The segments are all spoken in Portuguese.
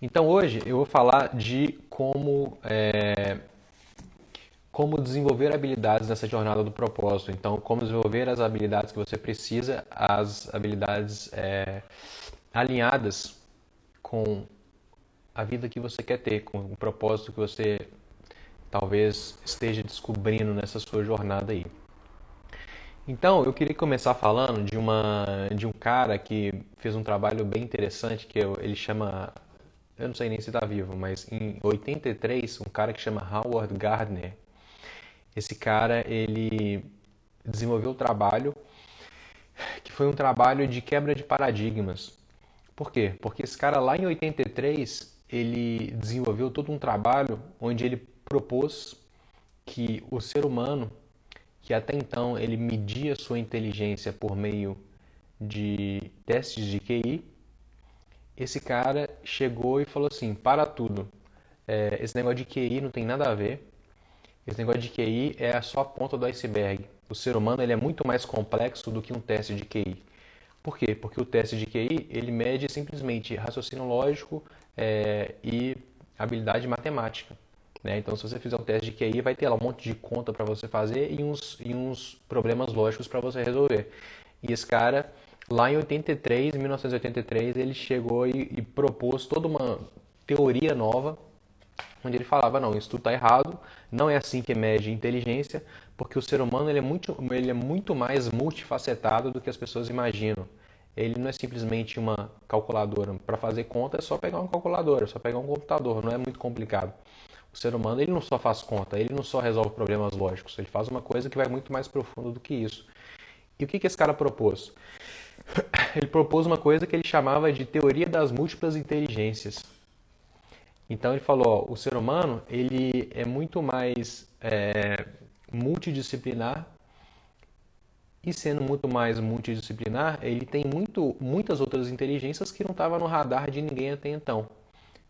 Então hoje eu vou falar de como é, como desenvolver habilidades nessa jornada do propósito. Então, como desenvolver as habilidades que você precisa, as habilidades é, alinhadas com a vida que você quer ter, com o propósito que você talvez esteja descobrindo nessa sua jornada aí. Então, eu queria começar falando de uma de um cara que fez um trabalho bem interessante que ele chama eu não sei nem se está vivo, mas em 83, um cara que chama Howard Gardner, esse cara ele desenvolveu um trabalho que foi um trabalho de quebra de paradigmas. Por quê? Porque esse cara lá em 83, ele desenvolveu todo um trabalho onde ele propôs que o ser humano, que até então ele media sua inteligência por meio de testes de QI, esse cara chegou e falou assim: para tudo, é, esse negócio de QI não tem nada a ver. Esse negócio de QI é só a ponta do iceberg. O ser humano ele é muito mais complexo do que um teste de QI. Por quê? Porque o teste de QI ele mede simplesmente raciocínio lógico é, e habilidade matemática. Né? Então, se você fizer um teste de QI, vai ter lá um monte de conta para você fazer e uns, e uns problemas lógicos para você resolver. E esse cara Lá em 83, 1983, ele chegou e, e propôs toda uma teoria nova, onde ele falava, não, isso tudo está errado, não é assim que mede inteligência, porque o ser humano ele é, muito, ele é muito mais multifacetado do que as pessoas imaginam. Ele não é simplesmente uma calculadora. Para fazer conta é só pegar uma calculadora, é só pegar um computador, não é muito complicado. O ser humano ele não só faz conta, ele não só resolve problemas lógicos, ele faz uma coisa que vai muito mais profundo do que isso. E o que, que esse cara propôs? ele propôs uma coisa que ele chamava de teoria das múltiplas inteligências. Então ele falou, ó, o ser humano ele é muito mais é, multidisciplinar e sendo muito mais multidisciplinar, ele tem muito, muitas outras inteligências que não estavam no radar de ninguém até então.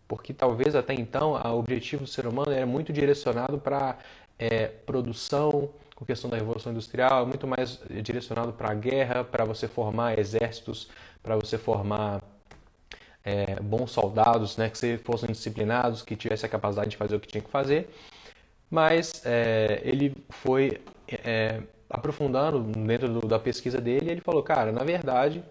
Porque talvez até então o objetivo do ser humano era muito direcionado para é, produção, com a questão da Revolução Industrial, é muito mais direcionado para a guerra, para você formar exércitos, para você formar é, bons soldados, né, que fossem disciplinados, que tivessem a capacidade de fazer o que tinha que fazer. Mas é, ele foi é, aprofundando dentro do, da pesquisa dele, ele falou, cara, na verdade,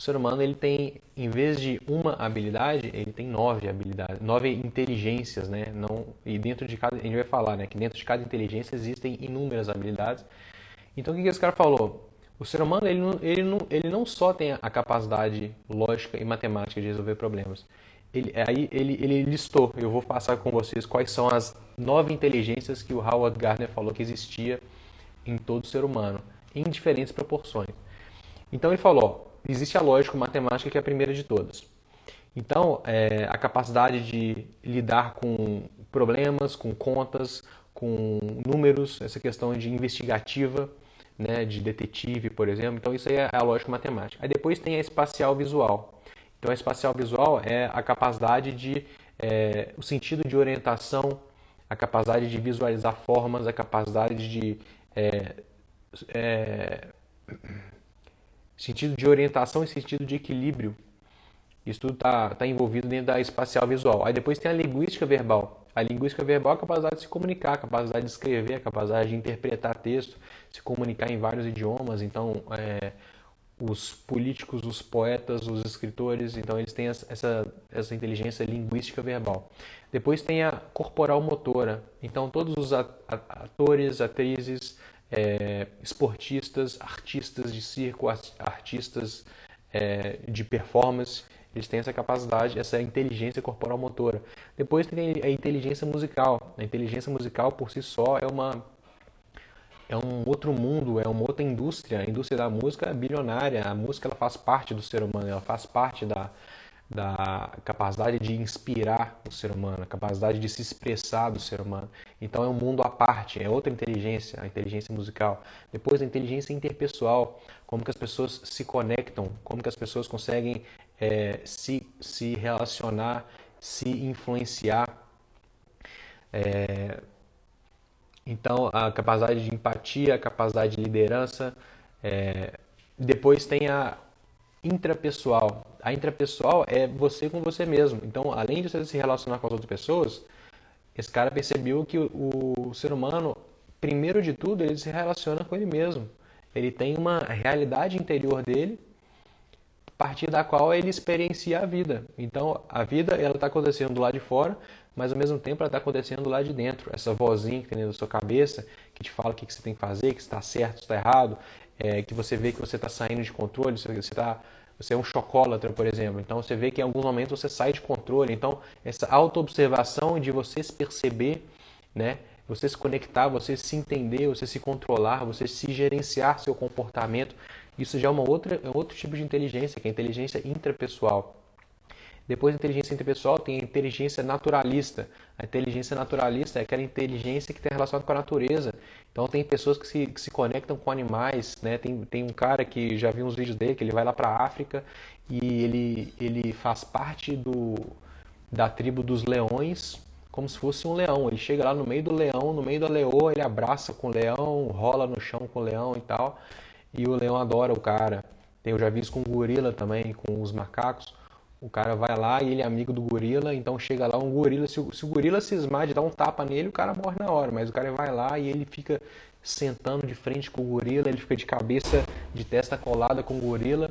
o ser humano ele tem, em vez de uma habilidade, ele tem nove habilidades, nove inteligências, né? Não, e dentro de cada, a gente vai falar, né? Que dentro de cada inteligência existem inúmeras habilidades. Então o que, que esse cara falou? O ser humano ele não, ele, não, ele não só tem a capacidade lógica e matemática de resolver problemas. Ele, aí ele, ele listou, eu vou passar com vocês quais são as nove inteligências que o Howard Gardner falou que existia em todo ser humano, em diferentes proporções. Então ele falou, existe a lógica matemática que é a primeira de todas. Então, é, a capacidade de lidar com problemas, com contas, com números, essa questão de investigativa, né, de detetive, por exemplo. Então, isso aí é a lógica matemática. Aí depois tem a espacial visual. Então, a espacial visual é a capacidade de, é, o sentido de orientação, a capacidade de visualizar formas, a capacidade de é, é sentido de orientação e sentido de equilíbrio. Isso tudo está tá envolvido dentro da espacial visual. Aí depois tem a linguística verbal. A linguística verbal é a capacidade de se comunicar, a capacidade de escrever, a capacidade de interpretar texto, se comunicar em vários idiomas. Então, é, os políticos, os poetas, os escritores, então eles têm essa, essa inteligência linguística verbal. Depois tem a corporal motora. Então, todos os atores, atrizes, é, esportistas, artistas de circo, artistas é, de performance, eles têm essa capacidade, essa inteligência corporal motora. Depois tem a inteligência musical. A inteligência musical por si só é uma é um outro mundo, é uma outra indústria. A indústria da música é bilionária. A música ela faz parte do ser humano, ela faz parte da, da capacidade de inspirar o ser humano, a capacidade de se expressar do ser humano. Então é um mundo à parte, é outra inteligência, a inteligência musical. Depois a inteligência interpessoal, como que as pessoas se conectam, como que as pessoas conseguem é, se, se relacionar, se influenciar. É, então a capacidade de empatia, a capacidade de liderança. É, depois tem a intrapessoal. A intrapessoal é você com você mesmo. Então, além de você se relacionar com as outras pessoas, esse cara percebeu que o, o ser humano, primeiro de tudo, ele se relaciona com ele mesmo. Ele tem uma realidade interior dele, a partir da qual ele experiencia a vida. Então, a vida ela está acontecendo do lado de fora, mas ao mesmo tempo ela está acontecendo lá de dentro. Essa vozinha que tem dentro da sua cabeça, que te fala o que, que você tem que fazer, que está certo, está errado, é, que você vê que você está saindo de controle, você está você é um chocólatra, por exemplo. Então você vê que em alguns momentos você sai de controle. Então essa autoobservação de você se perceber, né? Você se conectar, você se entender, você se controlar, você se gerenciar seu comportamento. Isso já é uma outra, é outro tipo de inteligência, que é a inteligência intrapessoal. Depois da inteligência interpessoal tem a inteligência naturalista. A inteligência naturalista é aquela inteligência que está relacionada com a natureza. Então tem pessoas que se, que se conectam com animais, né? Tem, tem um cara que já vi uns vídeos dele, que ele vai lá para a África e ele, ele faz parte do, da tribo dos leões, como se fosse um leão. Ele chega lá no meio do leão, no meio da leoa, ele abraça com o leão, rola no chão com o leão e tal. E o leão adora o cara. Eu já vi isso com o gorila também, com os macacos. O cara vai lá e ele é amigo do gorila, então chega lá um gorila. Se o, se o gorila cismar de dar um tapa nele, o cara morre na hora. Mas o cara vai lá e ele fica sentando de frente com o gorila, ele fica de cabeça, de testa colada com o gorila.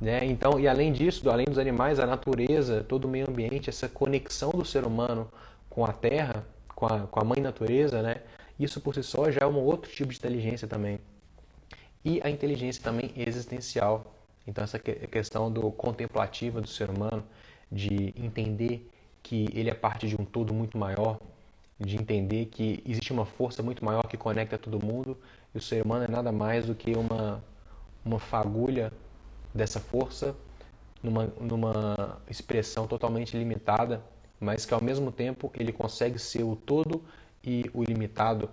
Né? Então, e além disso, além dos animais, a natureza, todo o meio ambiente, essa conexão do ser humano com a terra, com a, com a mãe natureza, né? isso por si só já é um outro tipo de inteligência também. E a inteligência também existencial, então, essa questão do contemplativo do ser humano, de entender que ele é parte de um todo muito maior, de entender que existe uma força muito maior que conecta todo mundo e o ser humano é nada mais do que uma, uma fagulha dessa força numa, numa expressão totalmente limitada, mas que ao mesmo tempo ele consegue ser o todo e o limitado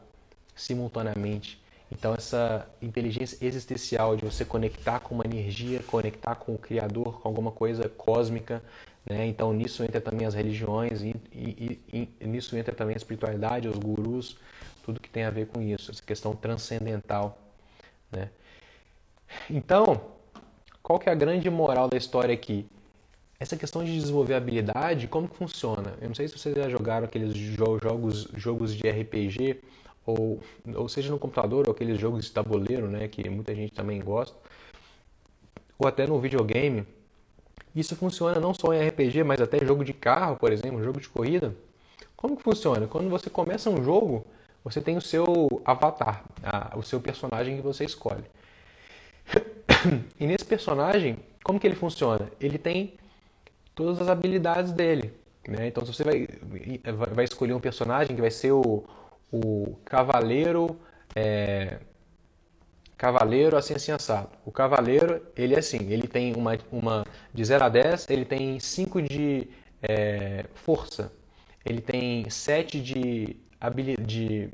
simultaneamente. Então, essa inteligência existencial de você conectar com uma energia, conectar com o Criador, com alguma coisa cósmica, né? então nisso entra também as religiões, e, e, e, nisso entra também a espiritualidade, os gurus, tudo que tem a ver com isso, essa questão transcendental. Né? Então, qual que é a grande moral da história aqui? Essa questão de desenvolver habilidade, como que funciona? Eu não sei se vocês já jogaram aqueles jogos, jogos de RPG ou, ou seja no computador, ou aqueles jogos de tabuleiro, né, que muita gente também gosta, ou até no videogame. Isso funciona não só em RPG, mas até jogo de carro, por exemplo, jogo de corrida. Como que funciona? Quando você começa um jogo, você tem o seu avatar, a, o seu personagem que você escolhe. E nesse personagem, como que ele funciona? Ele tem todas as habilidades dele. Né? Então, se você vai, vai escolher um personagem que vai ser o, o cavaleiro é, cavaleiro assim assado. O cavaleiro, ele é assim, ele tem uma, uma de 0 a 10, ele tem 5 de é, força, ele tem 7 de, de,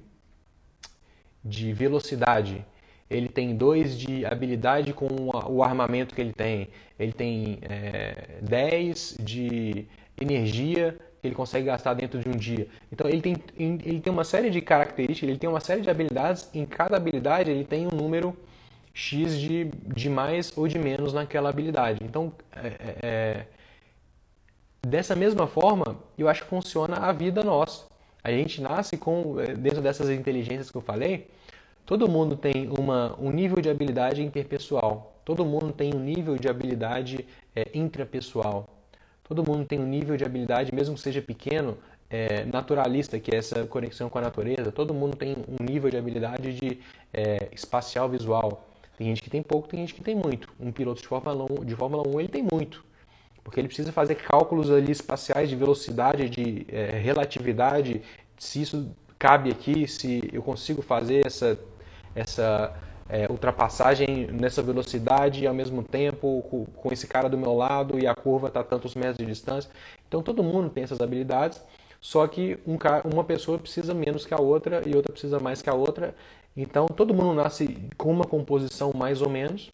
de velocidade, ele tem 2 de habilidade com o armamento que ele tem, ele tem é, 10 de energia ele consegue gastar dentro de um dia. Então ele tem, ele tem uma série de características, ele tem uma série de habilidades, em cada habilidade ele tem um número X de, de mais ou de menos naquela habilidade. Então, é, é, é, dessa mesma forma, eu acho que funciona a vida nossa. A gente nasce com, é, dentro dessas inteligências que eu falei, todo mundo tem uma, um nível de habilidade interpessoal, todo mundo tem um nível de habilidade é, intrapessoal. Todo mundo tem um nível de habilidade, mesmo que seja pequeno, é, naturalista, que é essa conexão com a natureza. Todo mundo tem um nível de habilidade de é, espacial visual. Tem gente que tem pouco, tem gente que tem muito. Um piloto de Fórmula 1, de Fórmula 1 ele tem muito, porque ele precisa fazer cálculos ali espaciais de velocidade, de é, relatividade, se isso cabe aqui, se eu consigo fazer essa, essa é, ultrapassagem nessa velocidade e ao mesmo tempo com, com esse cara do meu lado e a curva está tantos metros de distância. Então todo mundo tem essas habilidades, só que um, uma pessoa precisa menos que a outra e outra precisa mais que a outra. Então todo mundo nasce com uma composição mais ou menos.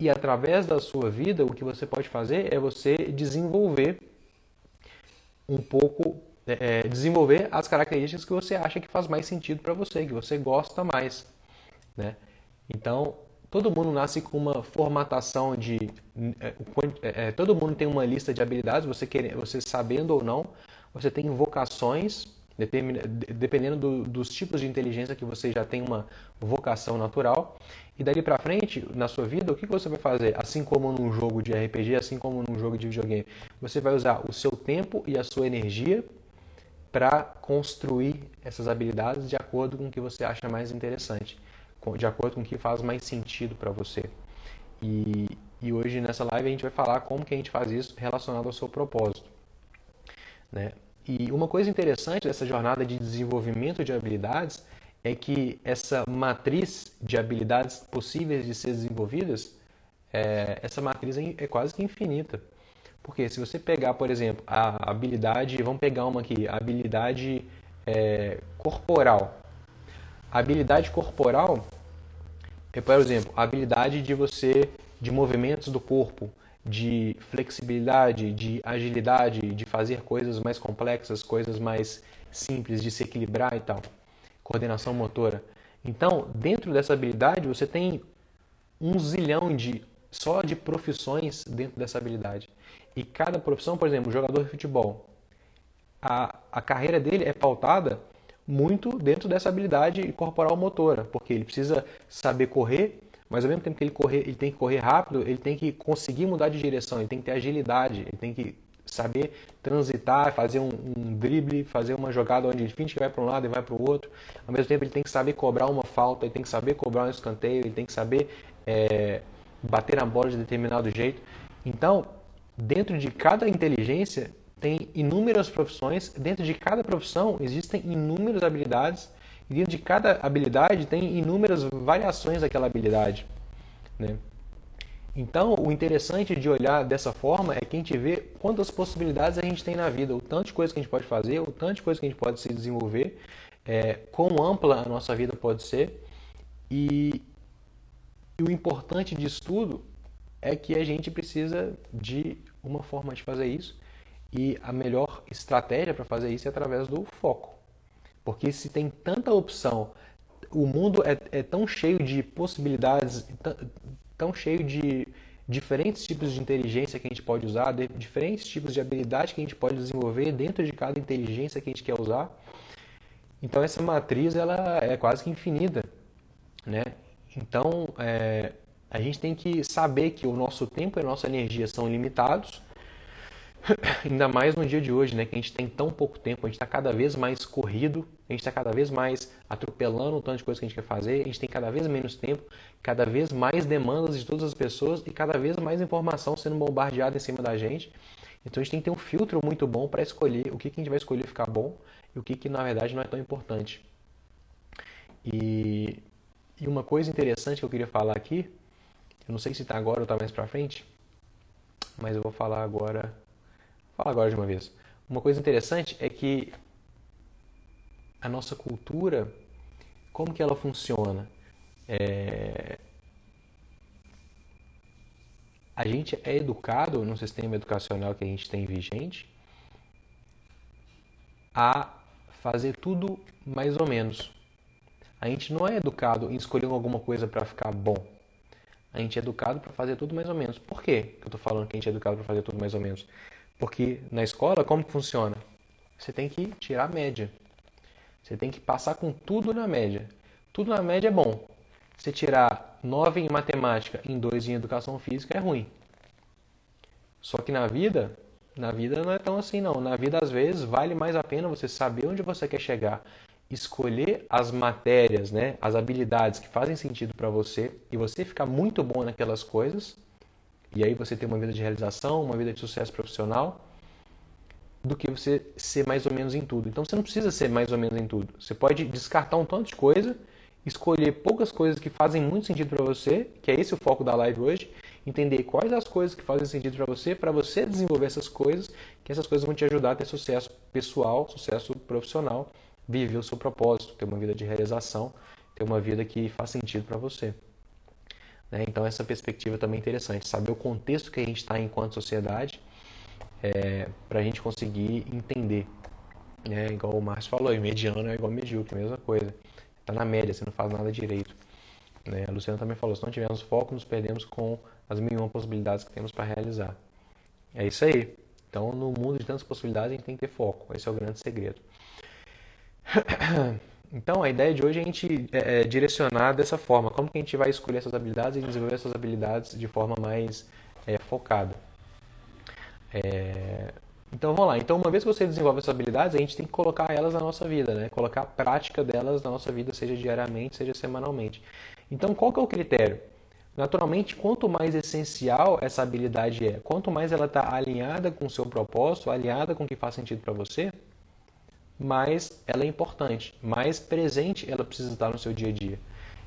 E através da sua vida, o que você pode fazer é você desenvolver um pouco, é, é desenvolver as características que você acha que faz mais sentido para você, que você gosta mais. Né? Então, todo mundo nasce com uma formatação de. É, é, todo mundo tem uma lista de habilidades, você, quer, você sabendo ou não, você tem vocações, dependendo do, dos tipos de inteligência que você já tem uma vocação natural. E dali para frente, na sua vida, o que você vai fazer? Assim como num jogo de RPG, assim como num jogo de videogame, você vai usar o seu tempo e a sua energia para construir essas habilidades de acordo com o que você acha mais interessante, de acordo com o que faz mais sentido para você. E, e hoje nessa live a gente vai falar como que a gente faz isso relacionado ao seu propósito. Né? E uma coisa interessante dessa jornada de desenvolvimento de habilidades é que essa matriz de habilidades possíveis de ser desenvolvidas, é, essa matriz é, é quase que infinita. Porque se você pegar, por exemplo, a habilidade, vamos pegar uma aqui, a habilidade é, corporal. Habilidade corporal é, por exemplo, a habilidade de você, de movimentos do corpo, de flexibilidade, de agilidade, de fazer coisas mais complexas, coisas mais simples, de se equilibrar e tal coordenação motora. Então, dentro dessa habilidade, você tem um zilhão de só de profissões dentro dessa habilidade. E cada profissão, por exemplo, jogador de futebol, a, a carreira dele é pautada muito dentro dessa habilidade corporal motora, porque ele precisa saber correr, mas ao mesmo tempo que ele correr, ele tem que correr rápido, ele tem que conseguir mudar de direção, ele tem que ter agilidade, ele tem que saber transitar, fazer um, um drible, fazer uma jogada onde ele finge que vai para um lado e vai para o outro. Ao mesmo tempo, ele tem que saber cobrar uma falta, ele tem que saber cobrar um escanteio, ele tem que saber é, bater a bola de determinado jeito. Então, dentro de cada inteligência, tem inúmeras profissões, dentro de cada profissão existem inúmeras habilidades, e dentro de cada habilidade tem inúmeras variações daquela habilidade. Né? Então, o interessante de olhar dessa forma é que a gente vê quantas possibilidades a gente tem na vida, o tanto de coisa que a gente pode fazer, o tanto de coisa que a gente pode se desenvolver, é, quão ampla a nossa vida pode ser. E, e o importante disso tudo é que a gente precisa de uma forma de fazer isso. E a melhor estratégia para fazer isso é através do foco. Porque se tem tanta opção, o mundo é, é tão cheio de possibilidades, tão cheio de diferentes tipos de inteligência que a gente pode usar, diferentes tipos de habilidade que a gente pode desenvolver dentro de cada inteligência que a gente quer usar. Então essa matriz ela é quase que infinita, né? Então é, a gente tem que saber que o nosso tempo e a nossa energia são limitados Ainda mais no dia de hoje, né? Que a gente tem tão pouco tempo, a gente está cada vez mais corrido, a gente está cada vez mais atropelando o tanto de coisa que a gente quer fazer, a gente tem cada vez menos tempo, cada vez mais demandas de todas as pessoas e cada vez mais informação sendo bombardeada em cima da gente. Então a gente tem que ter um filtro muito bom para escolher o que, que a gente vai escolher ficar bom e o que, que na verdade não é tão importante. E, e uma coisa interessante que eu queria falar aqui, eu não sei se está agora ou está mais para frente, mas eu vou falar agora Fala agora de uma vez. Uma coisa interessante é que a nossa cultura, como que ela funciona? É... A gente é educado no sistema educacional que a gente tem vigente a fazer tudo mais ou menos. A gente não é educado em escolher alguma coisa para ficar bom. A gente é educado para fazer tudo mais ou menos. Por quê que eu estou falando que a gente é educado para fazer tudo mais ou menos? Porque na escola, como funciona? Você tem que tirar a média. Você tem que passar com tudo na média. Tudo na média é bom. Se tirar 9 em matemática e 2 em educação física é ruim. Só que na vida, na vida não é tão assim não. Na vida às vezes vale mais a pena você saber onde você quer chegar, escolher as matérias, né, as habilidades que fazem sentido para você e você ficar muito bom naquelas coisas e aí você ter uma vida de realização, uma vida de sucesso profissional, do que você ser mais ou menos em tudo. Então você não precisa ser mais ou menos em tudo. Você pode descartar um tanto de coisa, escolher poucas coisas que fazem muito sentido para você, que é esse o foco da live hoje, entender quais as coisas que fazem sentido para você, para você desenvolver essas coisas, que essas coisas vão te ajudar a ter sucesso pessoal, sucesso profissional, viver o seu propósito, ter uma vida de realização, ter uma vida que faz sentido para você. Né? Então, essa perspectiva também é interessante, saber o contexto que a gente está enquanto sociedade, é, para a gente conseguir entender. Né? Igual o Márcio falou, mediano é igual medíocre, mesma coisa. Está na média, você não faz nada direito. Né? A Luciana também falou: se não tivermos foco, nos perdemos com as mil possibilidades que temos para realizar. É isso aí. Então, no mundo de tantas possibilidades, a gente tem que ter foco. Esse é o grande segredo. Então, a ideia de hoje é a gente é, é, direcionar dessa forma. Como que a gente vai escolher essas habilidades e desenvolver essas habilidades de forma mais é, focada. É... Então, vamos lá. Então, uma vez que você desenvolve essas habilidades, a gente tem que colocar elas na nossa vida, né? Colocar a prática delas na nossa vida, seja diariamente, seja semanalmente. Então, qual que é o critério? Naturalmente, quanto mais essencial essa habilidade é, quanto mais ela está alinhada com o seu propósito, alinhada com o que faz sentido para você, mais ela é importante, mais presente ela precisa estar no seu dia a dia.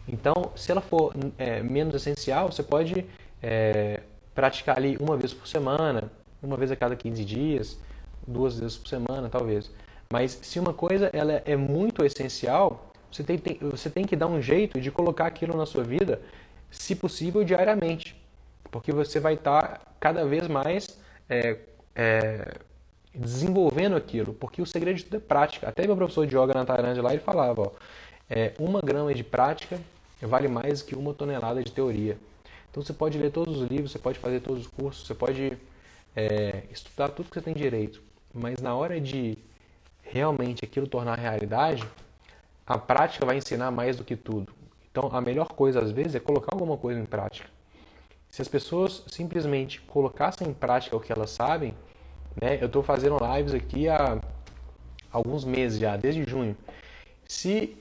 Então, se ela for é, menos essencial, você pode é, praticar ali uma vez por semana, uma vez a cada 15 dias, duas vezes por semana, talvez. Mas se uma coisa ela é muito essencial, você tem, tem, você tem que dar um jeito de colocar aquilo na sua vida se possível, diariamente. Porque você vai estar cada vez mais é, é, desenvolvendo aquilo. Porque o segredo de tudo é prática. Até meu professor de yoga na Tailândia lá, ele falava, ó, é, uma grama de prática vale mais que uma tonelada de teoria. Então você pode ler todos os livros, você pode fazer todos os cursos, você pode é, estudar tudo que você tem direito. Mas na hora de realmente aquilo tornar realidade, a prática vai ensinar mais do que tudo. Então, a melhor coisa às vezes é colocar alguma coisa em prática. Se as pessoas simplesmente colocassem em prática o que elas sabem, né? Eu estou fazendo lives aqui há alguns meses já, desde junho. Se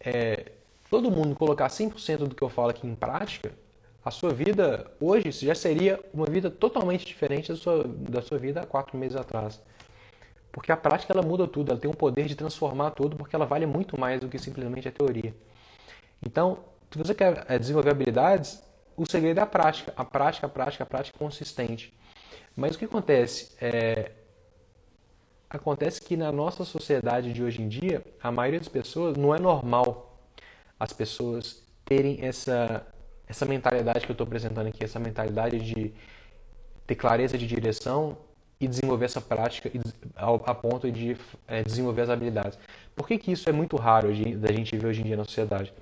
é, todo mundo colocar 100% do que eu falo aqui em prática, a sua vida hoje já seria uma vida totalmente diferente da sua, da sua vida há quatro meses atrás. Porque a prática ela muda tudo, ela tem o poder de transformar tudo, porque ela vale muito mais do que simplesmente a teoria. Então, se você quer eh, desenvolver habilidades, o segredo é a prática. A prática, a prática, a prática consistente. Mas o que acontece? É... Acontece que na nossa sociedade de hoje em dia, a maioria das pessoas não é normal as pessoas terem essa, essa mentalidade que eu estou apresentando aqui, essa mentalidade de ter clareza de direção e desenvolver essa prática a ponto de é, desenvolver as habilidades. Por que, que isso é muito raro da gente ver hoje em dia na sociedade?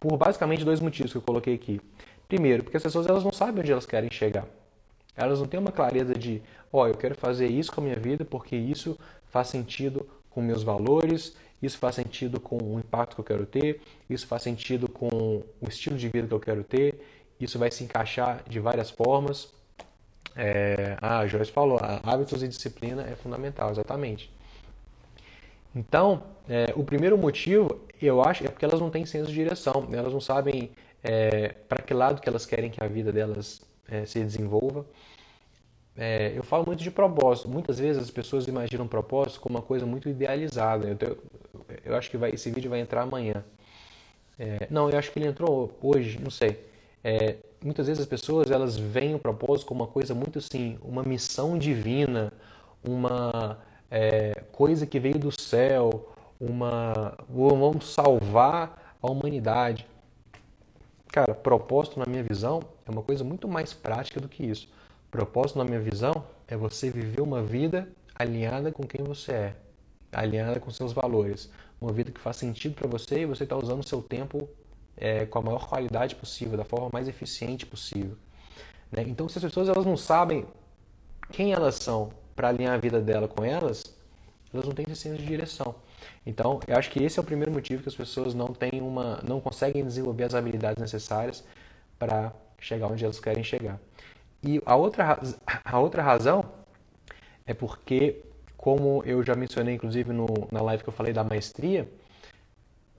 por basicamente dois motivos que eu coloquei aqui. Primeiro, porque as pessoas elas não sabem onde elas querem chegar. Elas não têm uma clareza de, ó, oh, eu quero fazer isso com a minha vida porque isso faz sentido com meus valores, isso faz sentido com o impacto que eu quero ter, isso faz sentido com o estilo de vida que eu quero ter, isso vai se encaixar de várias formas. É, ah, a Joyce falou, hábitos e disciplina é fundamental, exatamente. Então, é, o primeiro motivo, eu acho, é porque elas não têm senso de direção, elas não sabem é, para que lado que elas querem que a vida delas é, se desenvolva. É, eu falo muito de propósito. Muitas vezes as pessoas imaginam propósito como uma coisa muito idealizada. Eu, tenho, eu acho que vai, esse vídeo vai entrar amanhã. É, não, eu acho que ele entrou hoje, não sei. É, muitas vezes as pessoas elas veem o propósito como uma coisa muito assim, uma missão divina, uma é, coisa que veio do céu, uma vamos salvar a humanidade. Cara, propósito na minha visão é uma coisa muito mais prática do que isso. Propósito na minha visão é você viver uma vida alinhada com quem você é, alinhada com seus valores, uma vida que faz sentido para você e você está usando o seu tempo é, com a maior qualidade possível, da forma mais eficiente possível. Né? Então, se as pessoas elas não sabem quem elas são, para alinhar a vida dela com elas, elas não têm esse senso de direção. Então, eu acho que esse é o primeiro motivo que as pessoas não têm uma, não conseguem desenvolver as habilidades necessárias para chegar onde elas querem chegar. E a outra, a outra razão é porque, como eu já mencionei, inclusive no, na live que eu falei da maestria,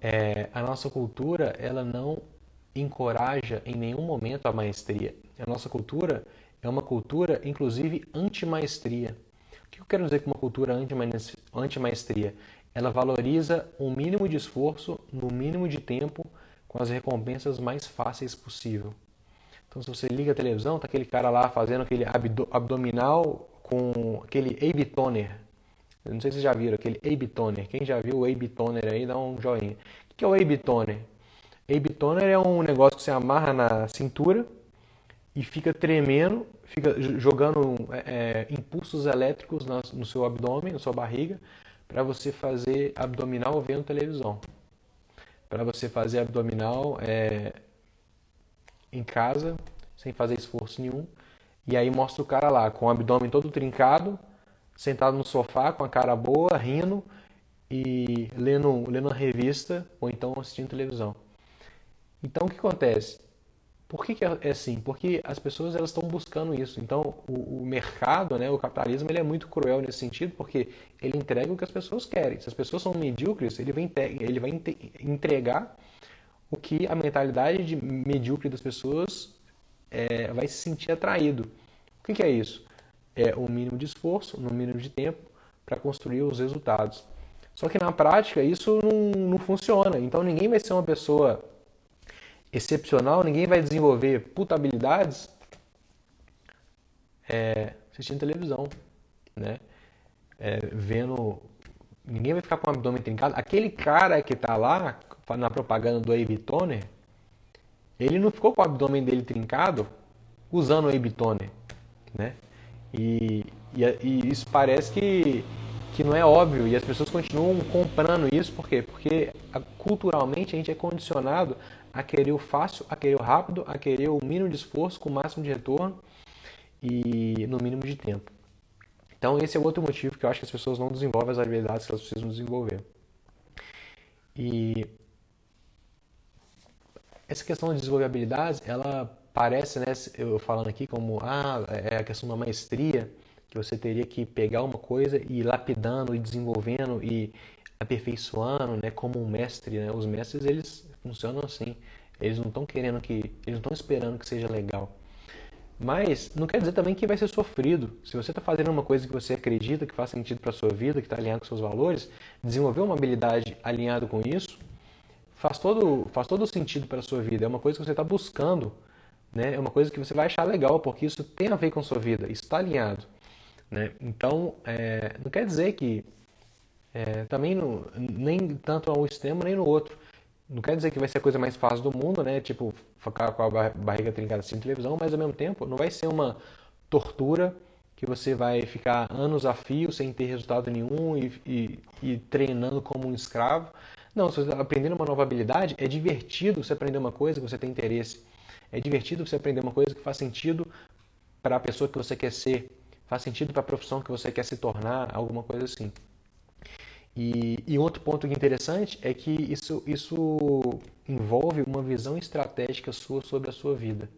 é, a nossa cultura ela não encoraja em nenhum momento a maestria. A nossa cultura é uma cultura, inclusive, anti-maestria. O que eu quero dizer com uma cultura anti-maestria? Ela valoriza o mínimo de esforço no mínimo de tempo com as recompensas mais fáceis possível. Então, se você liga a televisão, tá aquele cara lá fazendo aquele abdominal com aquele Abe Toner. não sei se vocês já viram aquele Abe Toner. Quem já viu o Abe Toner aí, dá um joinha. O que é o Abe Toner? Abe Toner é um negócio que você amarra na cintura e fica tremendo, fica jogando é, é impulsos elétricos no seu abdômen, na sua barriga, para você fazer abdominal vendo televisão. Para você fazer abdominal é, em casa, sem fazer esforço nenhum, e aí mostra o cara lá com o abdômen todo trincado, sentado no sofá com a cara boa, rindo e lendo, lendo uma revista ou então assistindo televisão. Então o que acontece? Por que, que é assim? Porque as pessoas elas estão buscando isso. Então o, o, mercado, né, o capitalismo, ele é muito cruel nesse sentido porque ele entrega o que as pessoas querem. Se as pessoas são medíocres, ele vai, ele vai entregar o que a mentalidade de medíocre das pessoas é, vai se sentir atraído. O que, que é isso? É o mínimo de esforço, no mínimo de tempo, para construir os resultados. Só que na prática isso não, não funciona. Então ninguém vai ser uma pessoa excepcional, ninguém vai desenvolver puta habilidades é, assistindo televisão, né? É, vendo. Ninguém vai ficar com o abdômen trincado. Aquele cara que está lá na propaganda do Abe Toner, ele não ficou com o abdômen dele trincado usando o Abe Toner, né? E, e, e, isso parece que, que não é óbvio e as pessoas continuam comprando isso, por quê? Porque culturalmente a gente é condicionado a querer o fácil, a querer o rápido, a querer o mínimo de esforço com o máximo de retorno e no mínimo de tempo. Então esse é outro motivo que eu acho que as pessoas não desenvolvem as habilidades que elas precisam desenvolver. E essa questão de desenvolver habilidades, ela parece, né, eu falando aqui como ah, é a questão da maestria, que você teria que pegar uma coisa e ir lapidando e desenvolvendo e aperfeiçoando, né, como um mestre, né? Os mestres eles funcionam assim. Eles não estão querendo que, eles estão esperando que seja legal. Mas não quer dizer também que vai ser sofrido. Se você está fazendo uma coisa que você acredita que faz sentido para sua vida, que está alinhado com seus valores, desenvolver uma habilidade alinhada com isso faz todo, faz todo sentido para a sua vida. É uma coisa que você está buscando, né? é uma coisa que você vai achar legal, porque isso tem a ver com a sua vida, está alinhado. Né? Então, é, não quer dizer que é, também no, nem tanto ao extremo nem no outro. Não quer dizer que vai ser a coisa mais fácil do mundo, né? Tipo, ficar com a barriga trincada sem televisão, mas ao mesmo tempo não vai ser uma tortura que você vai ficar anos a fio sem ter resultado nenhum e, e, e treinando como um escravo. Não, se você está aprendendo uma nova habilidade, é divertido você aprender uma coisa que você tem interesse. É divertido você aprender uma coisa que faz sentido para a pessoa que você quer ser, faz sentido para a profissão que você quer se tornar, alguma coisa assim. E, e outro ponto interessante é que isso, isso envolve uma visão estratégica sua sobre a sua vida.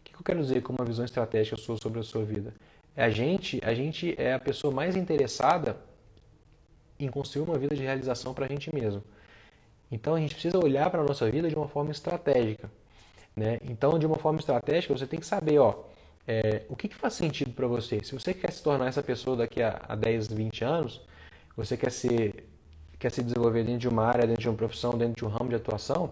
O que eu quero dizer com uma visão estratégica sua sobre a sua vida? A gente, a gente é a pessoa mais interessada em construir uma vida de realização para a gente mesmo. Então a gente precisa olhar para a nossa vida de uma forma estratégica. Né? Então, de uma forma estratégica, você tem que saber ó, é, o que, que faz sentido para você. Se você quer se tornar essa pessoa daqui a, a 10, 20 anos, você quer, ser, quer se desenvolver dentro de uma área, dentro de uma profissão, dentro de um ramo de atuação,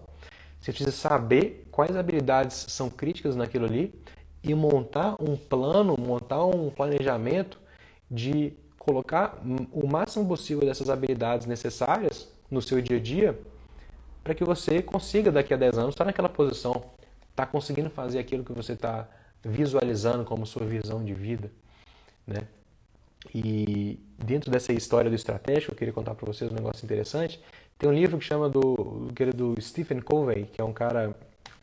você precisa saber quais habilidades são críticas naquilo ali e montar um plano, montar um planejamento de colocar o máximo possível dessas habilidades necessárias no seu dia a dia para que você consiga daqui a 10 anos estar naquela posição, estar tá conseguindo fazer aquilo que você está visualizando como sua visão de vida, né? E dentro dessa história do estratégico, eu queria contar para vocês um negócio interessante. Tem um livro que chama do, do querido Stephen Covey, que é um cara, um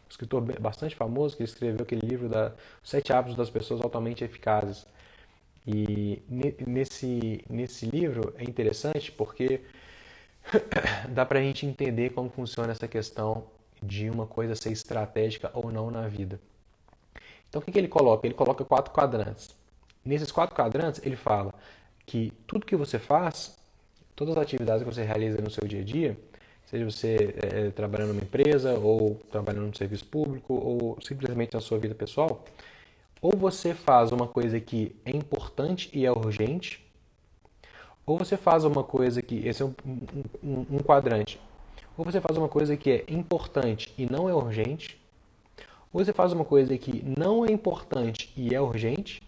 escritor bastante famoso, que escreveu aquele livro da Sete Hábitos das Pessoas Altamente Eficazes. E nesse, nesse livro é interessante porque dá para a gente entender como funciona essa questão de uma coisa ser estratégica ou não na vida. Então, o que, que ele coloca? Ele coloca quatro quadrantes. Nesses quatro quadrantes, ele fala que tudo que você faz, todas as atividades que você realiza no seu dia a dia, seja você é, trabalhando numa empresa, ou trabalhando no serviço público, ou simplesmente na sua vida pessoal, ou você faz uma coisa que é importante e é urgente, ou você faz uma coisa que. Esse é um, um, um quadrante. Ou você faz uma coisa que é importante e não é urgente. Ou você faz uma coisa que não é importante e é urgente.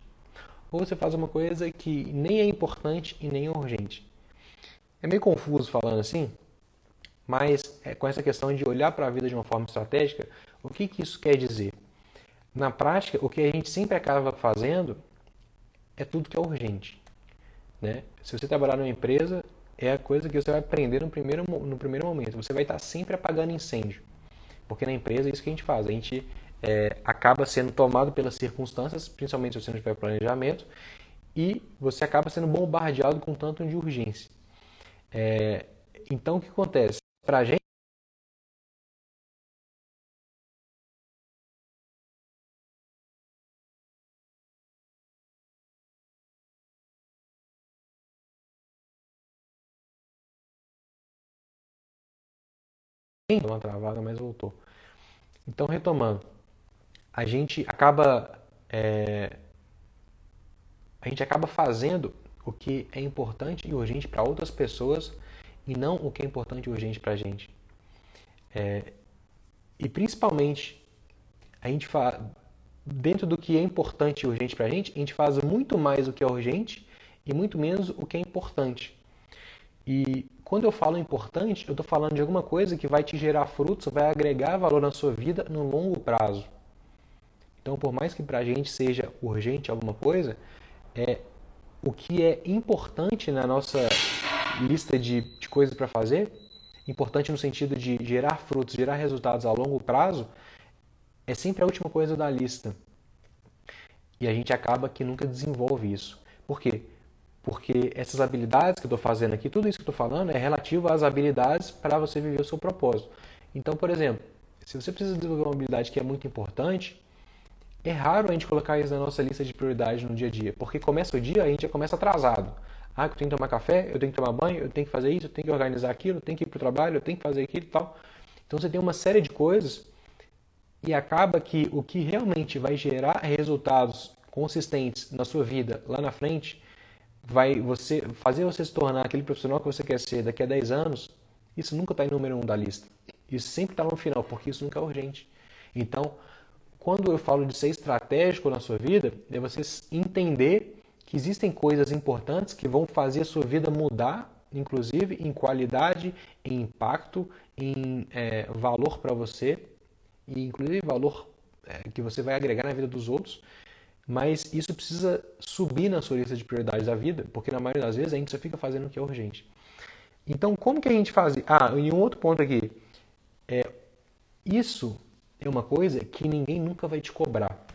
Ou você faz uma coisa que nem é importante e nem é urgente. É meio confuso falando assim, mas é com essa questão de olhar para a vida de uma forma estratégica, o que, que isso quer dizer? Na prática, o que a gente sempre acaba fazendo é tudo que é urgente. Né? Se você trabalhar numa empresa, é a coisa que você vai aprender no primeiro, no primeiro momento. Você vai estar sempre apagando incêndio. Porque na empresa é isso que a gente faz. A gente é, acaba sendo tomado pelas circunstâncias, principalmente se você não tiver planejamento, e você acaba sendo bombardeado com tanto de urgência. É, então, o que acontece? Para a gente, deu uma travada, mas voltou. Então, retomando, a gente acaba é, a gente acaba fazendo o que é importante e urgente para outras pessoas e não o que é importante e urgente para a gente. É, e principalmente, a gente faz, dentro do que é importante e urgente para a gente, a gente faz muito mais o que é urgente e muito menos o que é importante. E quando eu falo importante, eu estou falando de alguma coisa que vai te gerar frutos, vai agregar valor na sua vida no longo prazo. Então, por mais que para a gente seja urgente alguma coisa, é o que é importante na nossa lista de, de coisas para fazer, importante no sentido de gerar frutos, gerar resultados a longo prazo, é sempre a última coisa da lista. E a gente acaba que nunca desenvolve isso. Por quê? Porque essas habilidades que eu estou fazendo aqui, tudo isso que eu estou falando é relativo às habilidades para você viver o seu propósito. Então, por exemplo, se você precisa desenvolver uma habilidade que é muito importante, é raro a gente colocar isso na nossa lista de prioridades no dia a dia, porque começa o dia, a gente já começa atrasado. Ah, eu tenho que tomar café, eu tenho que tomar banho, eu tenho que fazer isso, eu tenho que organizar aquilo, eu tenho que ir para o trabalho, eu tenho que fazer aquilo e tal. Então você tem uma série de coisas e acaba que o que realmente vai gerar resultados consistentes na sua vida lá na frente vai você fazer você se tornar aquele profissional que você quer ser daqui a 10 anos, isso nunca está em número um da lista. Isso sempre está no final, porque isso nunca é urgente. Então, quando eu falo de ser estratégico na sua vida, é você entender que existem coisas importantes que vão fazer a sua vida mudar, inclusive em qualidade, em impacto, em é, valor para você e inclusive valor é, que você vai agregar na vida dos outros. Mas isso precisa subir na sua lista de prioridades da vida, porque na maioria das vezes a gente só fica fazendo o que é urgente. Então, como que a gente faz? Ah, e um outro ponto aqui. É, isso é uma coisa que ninguém nunca vai te cobrar.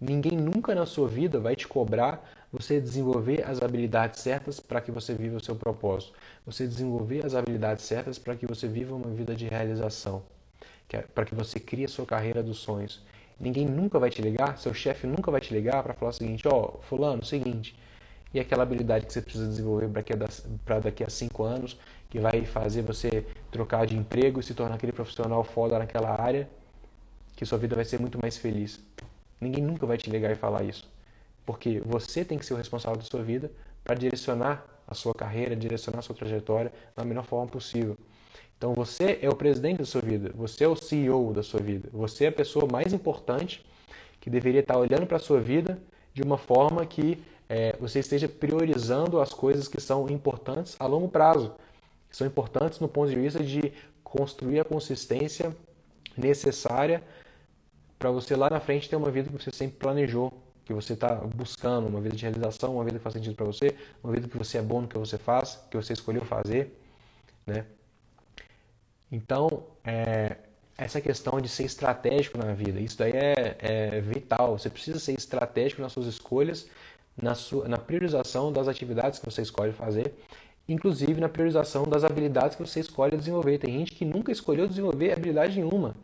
Ninguém nunca na sua vida vai te cobrar você desenvolver as habilidades certas para que você viva o seu propósito. Você desenvolver as habilidades certas para que você viva uma vida de realização. É para que você crie a sua carreira dos sonhos. Ninguém nunca vai te ligar, seu chefe nunca vai te ligar para falar o seguinte: ó, oh, Fulano, seguinte. E aquela habilidade que você precisa desenvolver para daqui a cinco anos, que vai fazer você trocar de emprego e se tornar aquele profissional foda naquela área, que sua vida vai ser muito mais feliz. Ninguém nunca vai te ligar e falar isso. Porque você tem que ser o responsável da sua vida para direcionar a sua carreira, direcionar a sua trajetória da melhor forma possível. Então você é o presidente da sua vida, você é o CEO da sua vida, você é a pessoa mais importante que deveria estar olhando para a sua vida de uma forma que é, você esteja priorizando as coisas que são importantes a longo prazo que são importantes no ponto de vista de construir a consistência necessária para você lá na frente ter uma vida que você sempre planejou, que você está buscando, uma vida de realização, uma vida que faz sentido para você, uma vida que você é bom no que você faz, que você escolheu fazer, né? Então, é, essa questão de ser estratégico na vida, isso daí é, é vital. Você precisa ser estratégico nas suas escolhas, na, sua, na priorização das atividades que você escolhe fazer inclusive na priorização das habilidades que você escolhe desenvolver. Tem gente que nunca escolheu desenvolver habilidade nenhuma.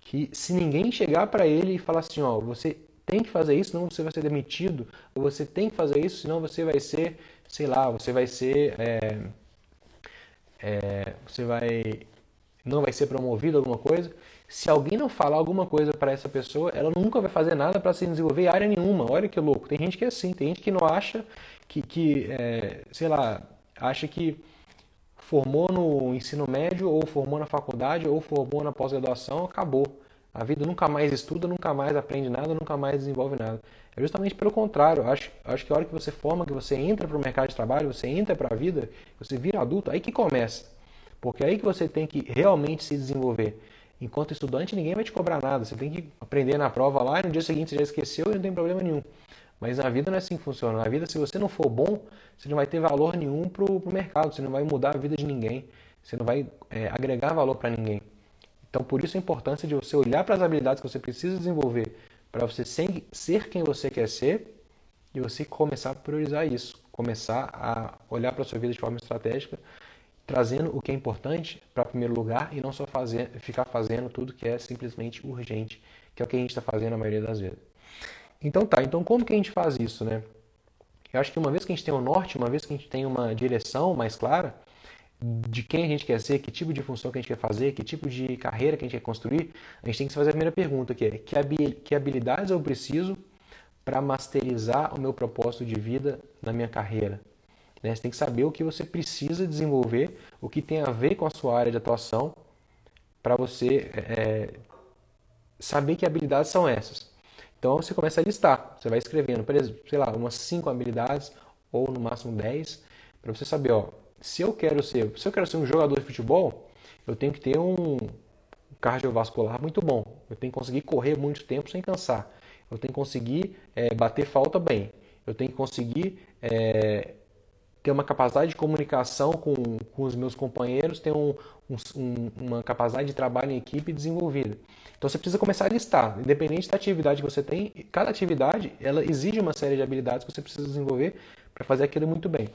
Que se ninguém chegar para ele e falar assim, ó, você tem que fazer isso, senão você vai ser demitido, ou você tem que fazer isso, senão você vai ser, sei lá, você vai ser, é, é, você vai, não vai ser promovido alguma coisa. Se alguém não falar alguma coisa para essa pessoa, ela nunca vai fazer nada para se desenvolver em área nenhuma. Olha que louco. Tem gente que é assim, tem gente que não acha que, que é, sei lá, acha que formou no ensino médio, ou formou na faculdade, ou formou na pós-graduação, acabou. A vida nunca mais estuda, nunca mais aprende nada, nunca mais desenvolve nada. É justamente pelo contrário. Acho, acho que a hora que você forma, que você entra para o mercado de trabalho, você entra para a vida, você vira adulto, aí que começa. Porque é aí que você tem que realmente se desenvolver. Enquanto estudante, ninguém vai te cobrar nada. Você tem que aprender na prova lá e no dia seguinte você já esqueceu e não tem problema nenhum. Mas na vida não é assim que funciona. Na vida, se você não for bom, você não vai ter valor nenhum para o mercado, você não vai mudar a vida de ninguém, você não vai é, agregar valor para ninguém. Então, por isso a importância de você olhar para as habilidades que você precisa desenvolver para você ser quem você quer ser e você começar a priorizar isso, começar a olhar para a sua vida de forma estratégica, trazendo o que é importante para primeiro lugar e não só fazer, ficar fazendo tudo que é simplesmente urgente, que é o que a gente está fazendo a maioria das vezes. Então tá, então como que a gente faz isso, né? Eu acho que uma vez que a gente tem um norte, uma vez que a gente tem uma direção mais clara, de quem a gente quer ser, que tipo de função que a gente quer fazer, que tipo de carreira que a gente quer construir, a gente tem que se fazer a primeira pergunta, que é que habilidades eu preciso para masterizar o meu propósito de vida na minha carreira? Né? Você tem que saber o que você precisa desenvolver, o que tem a ver com a sua área de atuação, para você é, saber que habilidades são essas. Então você começa a listar, você vai escrevendo, por exemplo, sei lá, umas 5 habilidades ou no máximo 10, para você saber, ó, se eu quero ser, se eu quero ser um jogador de futebol, eu tenho que ter um cardiovascular muito bom. Eu tenho que conseguir correr muito tempo sem cansar. Eu tenho que conseguir é, bater falta bem. Eu tenho que conseguir é, ter uma capacidade de comunicação com, com os meus companheiros, ter um, um, uma capacidade de trabalho em equipe desenvolvida. Então você precisa começar a listar, independente da atividade que você tem, cada atividade ela exige uma série de habilidades que você precisa desenvolver para fazer aquilo muito bem.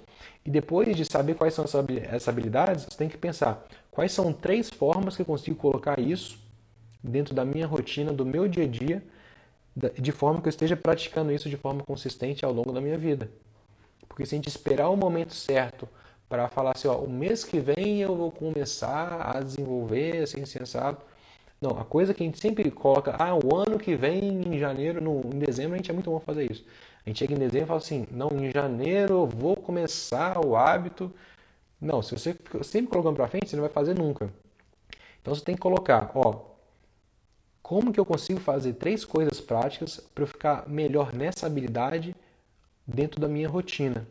E depois de saber quais são essas habilidades, você tem que pensar quais são três formas que eu consigo colocar isso dentro da minha rotina, do meu dia a dia, de forma que eu esteja praticando isso de forma consistente ao longo da minha vida. Porque se a gente esperar o momento certo para falar assim, ó, o mês que vem eu vou começar a desenvolver assim, sensato. Não, a coisa que a gente sempre coloca, ah, o ano que vem, em janeiro, no, em dezembro, a gente é muito bom fazer isso. A gente chega em dezembro e fala assim: não, em janeiro eu vou começar o hábito. Não, se você sempre colocando para frente, você não vai fazer nunca. Então você tem que colocar: ó, como que eu consigo fazer três coisas práticas para eu ficar melhor nessa habilidade dentro da minha rotina?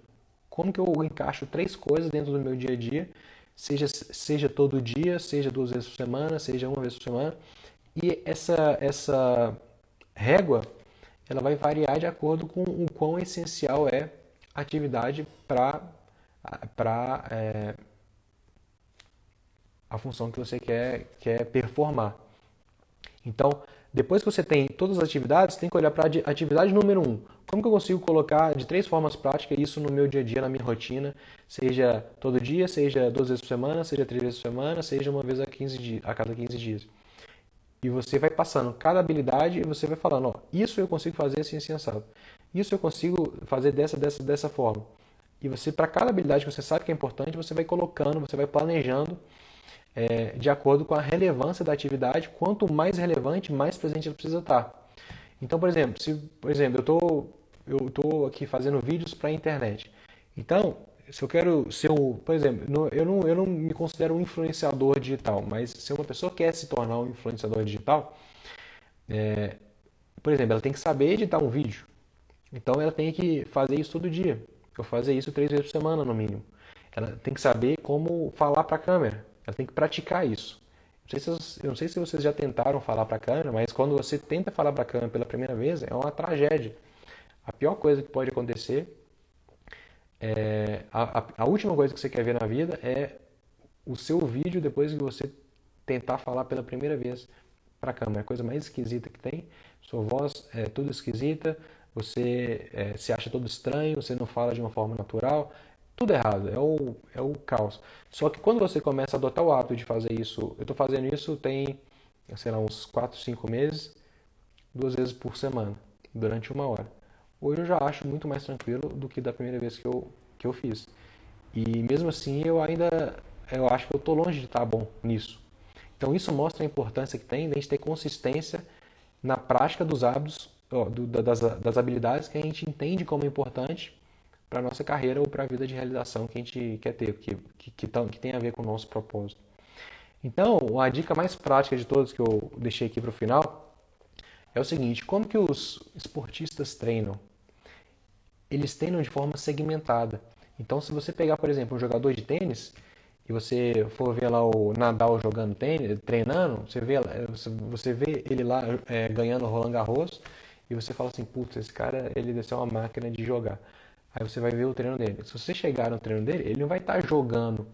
Como que eu encaixo três coisas dentro do meu dia a dia, seja, seja todo dia, seja duas vezes por semana, seja uma vez por semana. E essa, essa régua ela vai variar de acordo com o quão essencial é a atividade para é, a função que você quer, quer performar. Então, depois que você tem todas as atividades, tem que olhar para a atividade número um. Como que eu consigo colocar de três formas práticas isso no meu dia a dia, na minha rotina, seja todo dia, seja duas vezes por semana, seja três vezes por semana, seja uma vez a, 15 dias, a cada 15 dias. E você vai passando cada habilidade e você vai falando, ó, isso eu consigo fazer assim, assim, assado. Isso eu consigo fazer dessa, dessa, dessa forma. E você, para cada habilidade que você sabe que é importante, você vai colocando, você vai planejando é, de acordo com a relevância da atividade. Quanto mais relevante, mais presente ela precisa estar. Então, por exemplo, se, por exemplo, eu tô, eu tô aqui fazendo vídeos para a internet. Então, se eu quero ser um, por exemplo, eu não, eu não me considero um influenciador digital, mas se uma pessoa quer se tornar um influenciador digital, é, por exemplo, ela tem que saber editar um vídeo. Então ela tem que fazer isso todo dia. Eu fazer isso três vezes por semana no mínimo. Ela tem que saber como falar para a câmera. Ela tem que praticar isso. Não se, eu não sei se vocês já tentaram falar para a câmera, mas quando você tenta falar para a câmera pela primeira vez, é uma tragédia. A pior coisa que pode acontecer é, a, a, última coisa que você quer ver na vida é o seu vídeo depois que você tentar falar pela primeira vez para a câmera. É a coisa mais esquisita que tem. Sua voz é tudo esquisita, você é, se acha todo estranho, você não fala de uma forma natural. Tudo errado, é o, é o caos. Só que quando você começa a adotar o hábito de fazer isso, eu estou fazendo isso tem, sei lá, uns 4, 5 meses, duas vezes por semana, durante uma hora. Hoje eu já acho muito mais tranquilo do que da primeira vez que eu, que eu fiz. E mesmo assim eu ainda eu acho que eu estou longe de estar tá bom nisso. Então isso mostra a importância que tem de a gente ter consistência na prática dos hábitos, ó, do, das, das habilidades que a gente entende como importante para a nossa carreira ou para a vida de realização que a gente quer ter, que, que, que, tão, que tem a ver com o nosso propósito. Então, a dica mais prática de todas que eu deixei aqui para o final é o seguinte: como que os esportistas treinam? Eles treinam de forma segmentada. Então, se você pegar, por exemplo, um jogador de tênis e você for ver lá o Nadal jogando tênis, treinando, você vê, você vê ele lá é, ganhando Roland Garros e você fala assim, putz, esse cara ele deve ser uma máquina de jogar. Aí você vai ver o treino dele. Se você chegar no treino dele, ele não vai estar jogando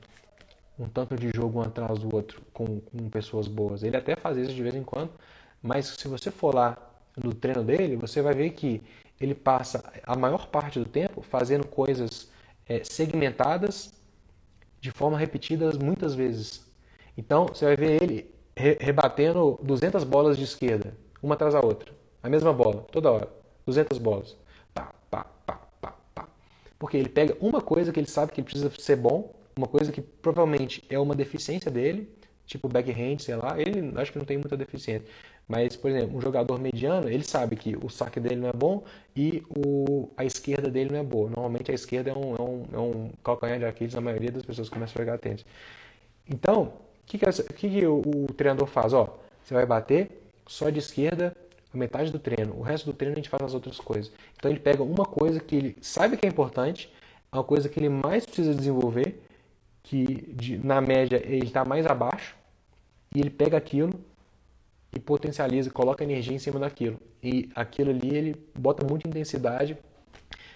um tanto de jogo um atrás do outro com, com pessoas boas. Ele até faz isso de vez em quando, mas se você for lá no treino dele, você vai ver que ele passa a maior parte do tempo fazendo coisas é, segmentadas de forma repetida muitas vezes. Então, você vai ver ele re rebatendo 200 bolas de esquerda, uma atrás da outra. A mesma bola, toda hora. 200 bolas. Pá, pá, pá, pá, pá. Porque ele pega uma coisa que ele sabe que ele precisa ser bom, uma coisa que provavelmente é uma deficiência dele, tipo backhand, sei lá. Ele acho que não tem muita deficiência. Mas, por exemplo, um jogador mediano, ele sabe que o saque dele não é bom e o, a esquerda dele não é boa. Normalmente a esquerda é um, é um, é um calcanhar de Aquiles na maioria das pessoas que começam a jogar tênis. Então, o que, que, que, que o, o, treinador faz? Ó, você vai bater só de esquerda metade do treino. O resto do treino a gente faz as outras coisas. Então ele pega uma coisa que ele sabe que é importante, uma coisa que ele mais precisa desenvolver, que de, na média ele está mais abaixo, e ele pega aquilo e potencializa, coloca energia em cima daquilo. E aquilo ali ele bota muita intensidade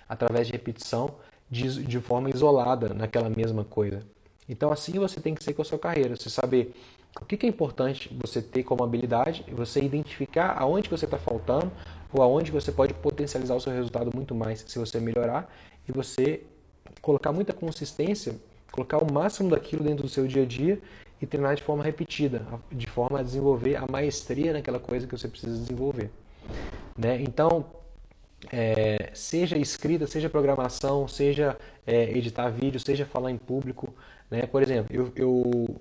através de repetição de, de forma isolada naquela mesma coisa. Então assim você tem que ser com a sua carreira, você saber o que é importante você ter como habilidade, você identificar aonde você está faltando ou aonde você pode potencializar o seu resultado muito mais se você melhorar e você colocar muita consistência, colocar o máximo daquilo dentro do seu dia a dia e treinar de forma repetida, de forma a desenvolver a maestria naquela coisa que você precisa desenvolver. Né? Então, é, seja escrita, seja programação, seja é, editar vídeo, seja falar em público. Né? Por exemplo, eu, eu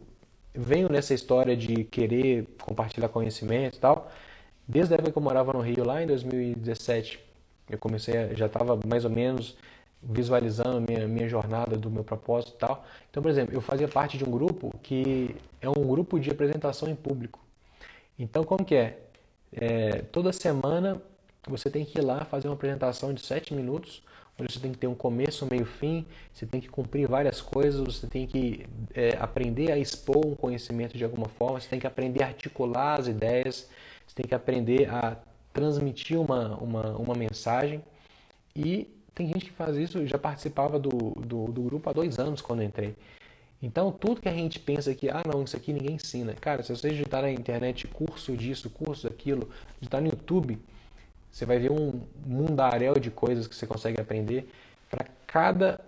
venho nessa história de querer compartilhar conhecimento e tal, desde a época que eu morava no Rio, lá em 2017. Eu comecei, já estava mais ou menos visualizando minha, minha jornada do meu propósito e tal. Então, por exemplo, eu fazia parte de um grupo que é um grupo de apresentação em público. Então, como que é? é toda semana você tem que ir lá fazer uma apresentação de sete minutos, onde você tem que ter um começo, meio, fim, você tem que cumprir várias coisas, você tem que é, aprender a expor um conhecimento de alguma forma, você tem que aprender a articular as ideias, você tem que aprender a transmitir uma, uma, uma mensagem e tem gente que faz isso, já participava do, do, do, grupo há dois anos quando entrei. Então, tudo que a gente pensa que, ah, não, isso aqui ninguém ensina. Cara, se você digitar na internet curso disso, curso daquilo, digitar no YouTube, você vai ver um mundaréu de coisas que você consegue aprender para cada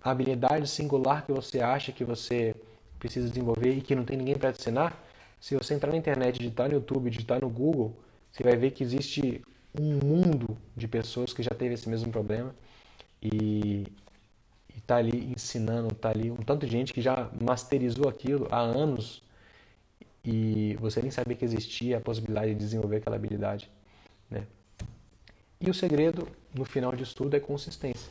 habilidade singular que você acha que você precisa desenvolver e que não tem ninguém para te ensinar. Se você entrar na internet, digitar no YouTube, digitar no Google, você vai ver que existe um mundo de pessoas que já teve esse mesmo problema e está ali ensinando, está ali um tanto de gente que já masterizou aquilo há anos e você nem sabia que existia a possibilidade de desenvolver aquela habilidade. Né? E o segredo, no final de tudo, é consistência.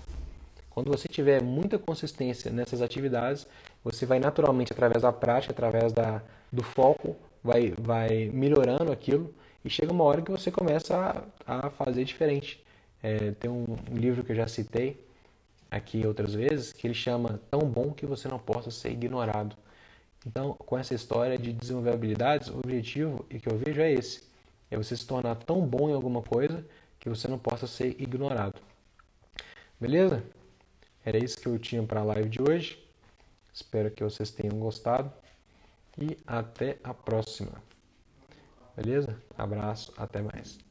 Quando você tiver muita consistência nessas atividades, você vai naturalmente, através da prática, através da, do foco, vai, vai melhorando aquilo e chega uma hora que você começa a, a fazer diferente. É, tem um, um livro que eu já citei aqui outras vezes que ele chama Tão Bom que Você Não Possa Ser Ignorado. Então, com essa história de desenvolver habilidades, o objetivo que eu vejo é esse: é você se tornar tão bom em alguma coisa que você não possa ser ignorado. Beleza? Era isso que eu tinha para a live de hoje. Espero que vocês tenham gostado e até a próxima. Beleza? Abraço, até mais.